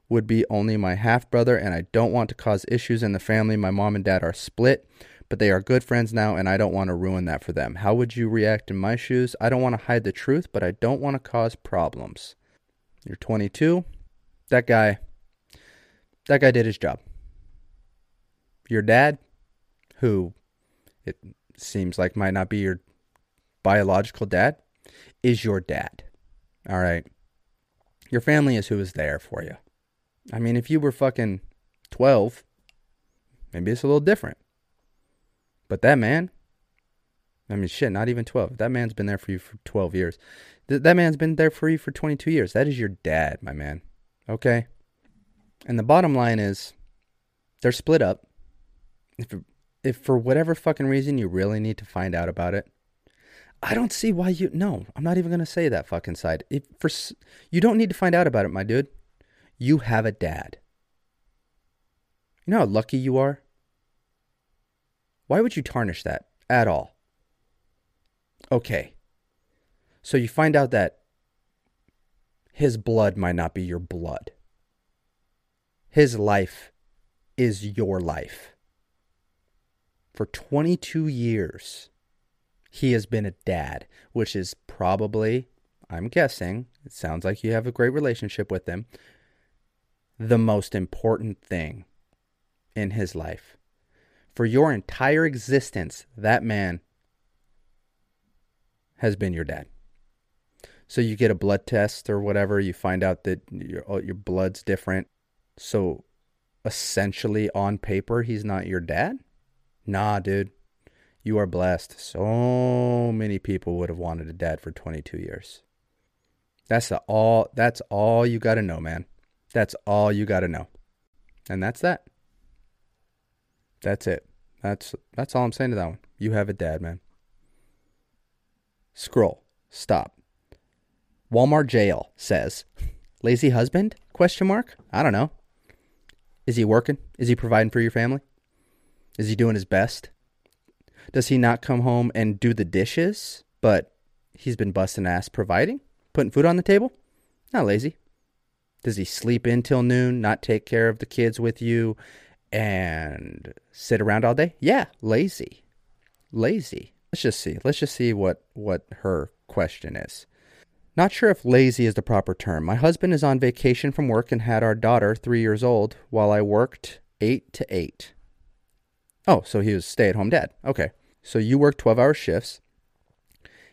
would be only my half brother and I don't want to cause issues in the family. My mom and dad are split, but they are good friends now and I don't want to ruin that for them. How would you react in my shoes? I don't want to hide the truth, but I don't want to cause problems. You're 22. That guy that guy did his job. Your dad, who it seems like might not be your biological dad is your dad. All right. Your family is who is there for you. I mean, if you were fucking 12, maybe it's a little different. But that man, I mean, shit, not even 12. That man's been there for you for 12 years. Th- that man's been there for you for 22 years. That is your dad, my man. Okay? And the bottom line is they're split up. If if for whatever fucking reason you really need to find out about it, I don't see why you no, I'm not even going to say that fucking side. If for you don't need to find out about it, my dude. You have a dad. You know how lucky you are? Why would you tarnish that at all? Okay. So you find out that his blood might not be your blood. His life is your life. For 22 years, he has been a dad, which is probably, I'm guessing, it sounds like you have a great relationship with him, the most important thing in his life. For your entire existence, that man has been your dad. So you get a blood test or whatever, you find out that your your blood's different. So essentially on paper he's not your dad? Nah, dude. You are blessed. So many people would have wanted a dad for 22 years. That's the all that's all you got to know, man. That's all you got to know. And that's that. That's it. That's that's all I'm saying to that one. You have a dad, man. Scroll. Stop. Walmart jail says, "Lazy husband?" Question mark. I don't know. Is he working? Is he providing for your family? Is he doing his best? Does he not come home and do the dishes, but he's been busting ass providing, putting food on the table? Not lazy. Does he sleep in till noon, not take care of the kids with you, and sit around all day? Yeah, lazy. Lazy. Let's just see. Let's just see what what her question is. Not sure if lazy is the proper term. My husband is on vacation from work and had our daughter, three years old, while I worked eight to eight. Oh, so he was stay at home dad. Okay. So you work 12 hour shifts.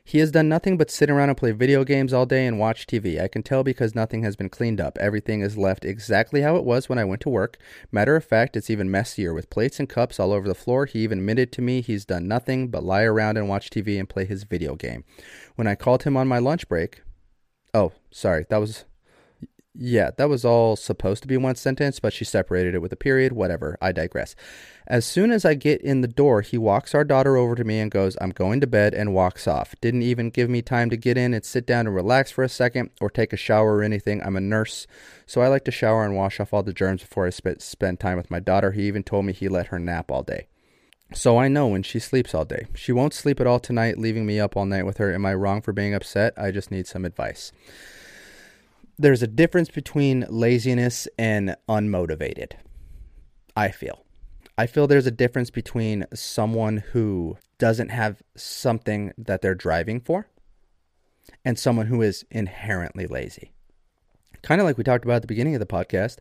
He has done nothing but sit around and play video games all day and watch TV. I can tell because nothing has been cleaned up. Everything is left exactly how it was when I went to work. Matter of fact, it's even messier with plates and cups all over the floor. He even admitted to me he's done nothing but lie around and watch TV and play his video game. When I called him on my lunch break, oh, sorry, that was yeah, that was all supposed to be one sentence, but she separated it with a period. Whatever. I digress. As soon as I get in the door, he walks our daughter over to me and goes, I'm going to bed, and walks off. Didn't even give me time to get in and sit down and relax for a second or take a shower or anything. I'm a nurse, so I like to shower and wash off all the germs before I sp- spend time with my daughter. He even told me he let her nap all day. So I know when she sleeps all day. She won't sleep at all tonight, leaving me up all night with her. Am I wrong for being upset? I just need some advice there's a difference between laziness and unmotivated. I feel. I feel there's a difference between someone who doesn't have something that they're driving for and someone who is inherently lazy. Kind of like we talked about at the beginning of the podcast.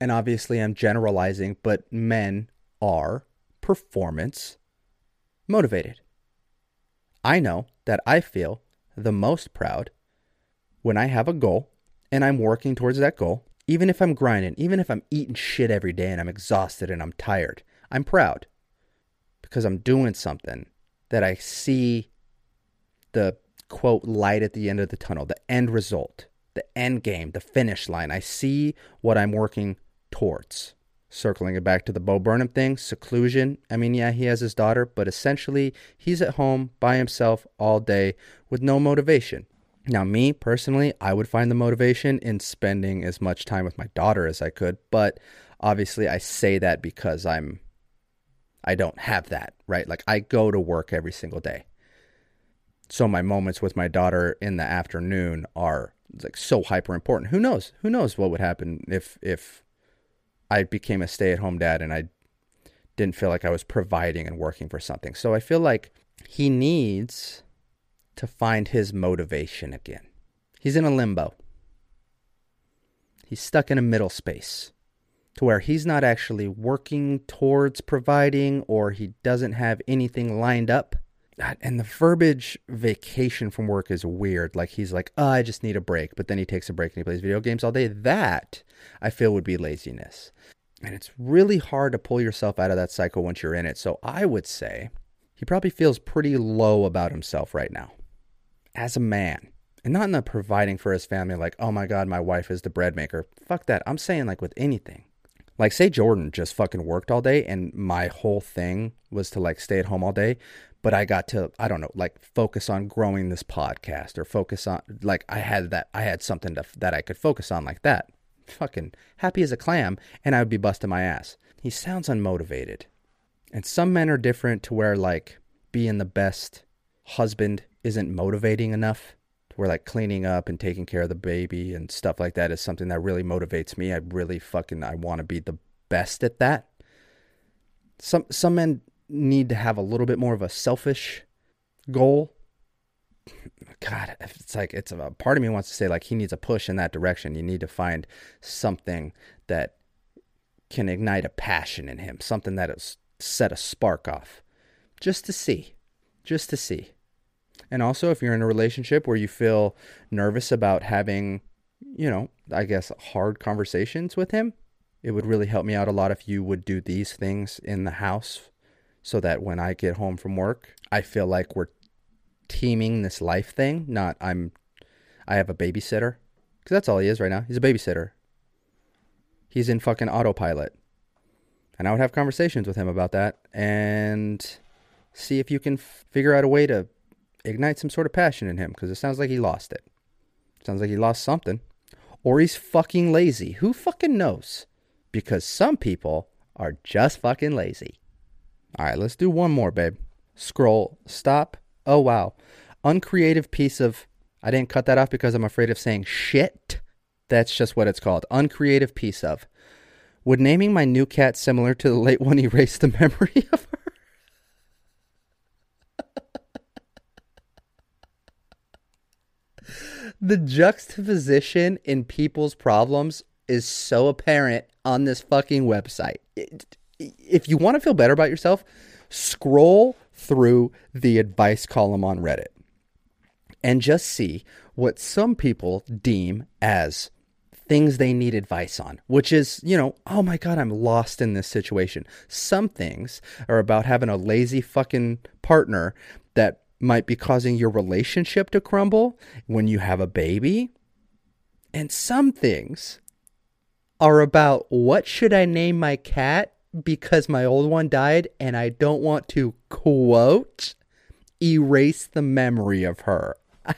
And obviously, I'm generalizing, but men are performance motivated. I know that I feel the most proud when I have a goal and I'm working towards that goal, even if I'm grinding, even if I'm eating shit every day and I'm exhausted and I'm tired, I'm proud because I'm doing something that I see the quote light at the end of the tunnel, the end result, the end game, the finish line. I see what I'm working towards. Circling it back to the Bo Burnham thing, seclusion. I mean, yeah, he has his daughter, but essentially he's at home by himself all day with no motivation. Now, me personally, I would find the motivation in spending as much time with my daughter as I could, but obviously I say that because I'm I don't have that, right? Like I go to work every single day. So my moments with my daughter in the afternoon are like so hyper important. Who knows? Who knows what would happen if if I became a stay-at-home dad and I didn't feel like I was providing and working for something. So I feel like he needs to find his motivation again. He's in a limbo. He's stuck in a middle space to where he's not actually working towards providing or he doesn't have anything lined up and the verbiage vacation from work is weird. Like he's like, oh, I just need a break, but then he takes a break and he plays video games all day. That I feel would be laziness. And it's really hard to pull yourself out of that cycle once you're in it. So I would say he probably feels pretty low about himself right now as a man. And not in the providing for his family, like, oh my God, my wife is the bread maker. Fuck that. I'm saying, like, with anything. Like, say Jordan just fucking worked all day and my whole thing was to, like, stay at home all day but I got to I don't know like focus on growing this podcast or focus on like I had that I had something to, that I could focus on like that. Fucking happy as a clam and I would be busting my ass. He sounds unmotivated. And some men are different to where like being the best husband isn't motivating enough. Where like cleaning up and taking care of the baby and stuff like that is something that really motivates me. I really fucking I want to be the best at that. Some some men need to have a little bit more of a selfish goal. God, it's like it's a part of me wants to say like he needs a push in that direction. You need to find something that can ignite a passion in him, something that has set a spark off, just to see, just to see. And also, if you're in a relationship where you feel nervous about having, you know, I guess hard conversations with him, it would really help me out a lot if you would do these things in the house so that when I get home from work, I feel like we're teaming this life thing, not I'm I have a babysitter. Cuz that's all he is right now. He's a babysitter. He's in fucking autopilot. And I would have conversations with him about that and see if you can f- figure out a way to ignite some sort of passion in him because it sounds like he lost it. Sounds like he lost something. Or he's fucking lazy. Who fucking knows? Because some people are just fucking lazy. All right, let's do one more, babe. Scroll. Stop. Oh, wow. Uncreative piece of. I didn't cut that off because I'm afraid of saying shit. That's just what it's called. Uncreative piece of. Would naming my new cat similar to the late one erase the memory of her? The juxtaposition in people's problems is so apparent on this fucking website. It, if you want to feel better about yourself, scroll through the advice column on Reddit and just see what some people deem as things they need advice on, which is, you know, oh my God, I'm lost in this situation. Some things are about having a lazy fucking partner that might be causing your relationship to crumble when you have a baby. And some things are about what should I name my cat because my old one died and I don't want to quote erase the memory of her.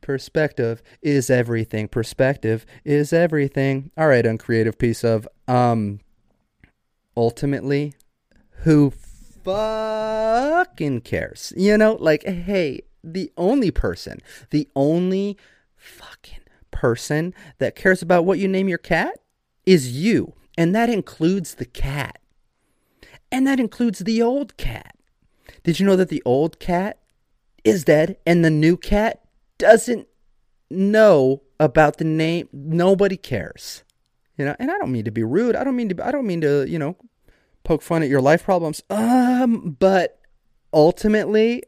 Perspective is everything. Perspective is everything. All right, uncreative piece of um ultimately who fucking cares? You know, like hey, the only person, the only fucking person that cares about what you name your cat is you. And that includes the cat. And that includes the old cat. Did you know that the old cat is dead and the new cat doesn't know about the name? Nobody cares. You know, and I don't mean to be rude. I don't mean to I don't mean to, you know, poke fun at your life problems. Um, but ultimately,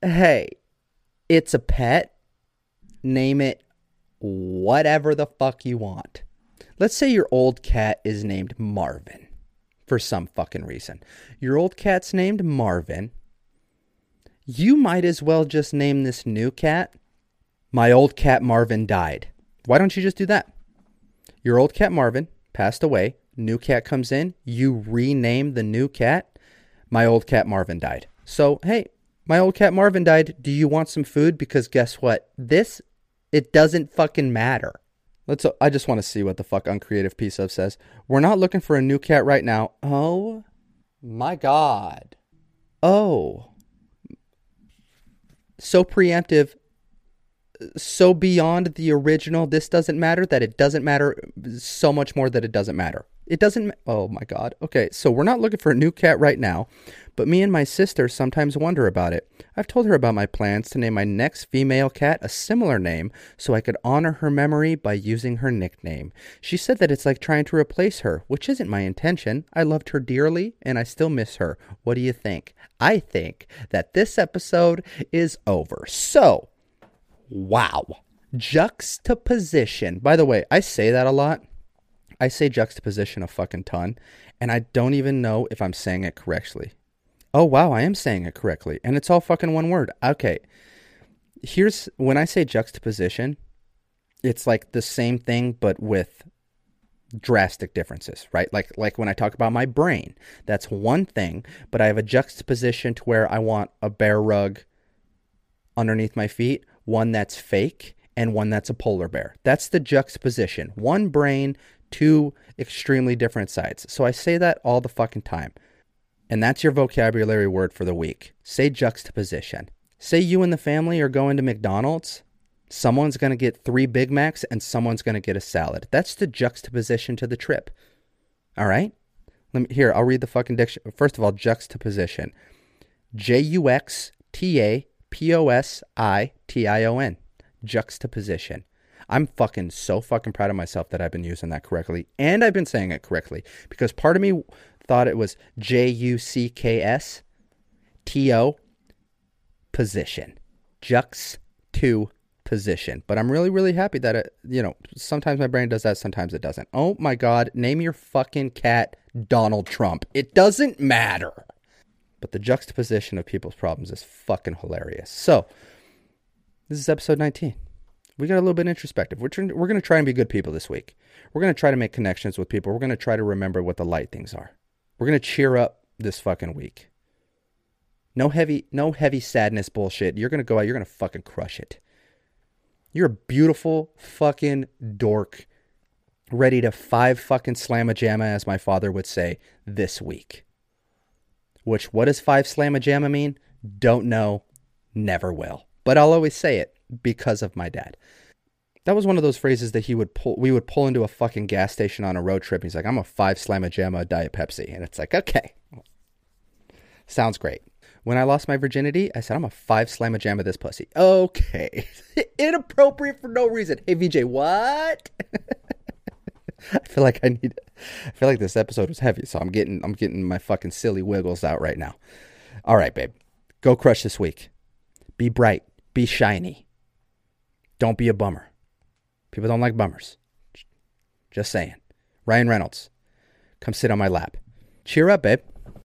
hey, it's a pet. Name it whatever the fuck you want. Let's say your old cat is named Marvin for some fucking reason. Your old cat's named Marvin. You might as well just name this new cat, My Old Cat Marvin Died. Why don't you just do that? Your old cat Marvin passed away. New cat comes in. You rename the new cat. My old cat Marvin died. So, hey, my old cat Marvin died. Do you want some food? Because guess what? This, it doesn't fucking matter. Let's. I just want to see what the fuck uncreative piece of says. We're not looking for a new cat right now. Oh, my god. Oh, so preemptive. So beyond the original. This doesn't matter. That it doesn't matter so much more that it doesn't matter. It doesn't. Oh my God. Okay, so we're not looking for a new cat right now, but me and my sister sometimes wonder about it. I've told her about my plans to name my next female cat a similar name so I could honor her memory by using her nickname. She said that it's like trying to replace her, which isn't my intention. I loved her dearly and I still miss her. What do you think? I think that this episode is over. So, wow. Juxtaposition. By the way, I say that a lot I say juxtaposition a fucking ton, and I don't even know if I'm saying it correctly. Oh, wow, I am saying it correctly. And it's all fucking one word. Okay. Here's when I say juxtaposition, it's like the same thing, but with drastic differences, right? Like like when I talk about my brain, that's one thing, but I have a juxtaposition to where I want a bear rug underneath my feet, one that's fake and one that's a polar bear. That's the juxtaposition. One brain, two extremely different sides. So I say that all the fucking time. And that's your vocabulary word for the week. Say juxtaposition. Say you and the family are going to McDonald's. Someone's going to get three Big Macs and someone's going to get a salad. That's the juxtaposition to the trip. All right? Let me, here, I'll read the fucking dictionary. First of all, juxtaposition. J U X T A P O S I T I O N. Juxtaposition. I'm fucking so fucking proud of myself that I've been using that correctly and I've been saying it correctly because part of me thought it was J U C K S T O position. Jux to position. But I'm really, really happy that it, you know, sometimes my brain does that, sometimes it doesn't. Oh my God, name your fucking cat Donald Trump. It doesn't matter. But the juxtaposition of people's problems is fucking hilarious. So, this is episode 19 we got a little bit introspective. We're, trying, we're going to try and be good people this week. We're going to try to make connections with people. We're going to try to remember what the light things are. We're going to cheer up this fucking week. No heavy, no heavy sadness bullshit. You're going to go out, you're going to fucking crush it. You're a beautiful fucking dork ready to five fucking slam a jamma, as my father would say, this week. Which, what does five slam a jamma mean? Don't know, never will. But I'll always say it because of my dad. That was one of those phrases that he would pull. We would pull into a fucking gas station on a road trip. And He's like, "I'm a five slam a jamma diet Pepsi," and it's like, okay, sounds great. When I lost my virginity, I said, "I'm a five slam a jamma this pussy." Okay, inappropriate for no reason. Hey VJ, what? I feel like I need. I feel like this episode was heavy, so I'm getting I'm getting my fucking silly wiggles out right now. All right, babe, go crush this week. Be bright. Be shiny. Don't be a bummer. People don't like bummers. Just saying. Ryan Reynolds, come sit on my lap. Cheer up, babe.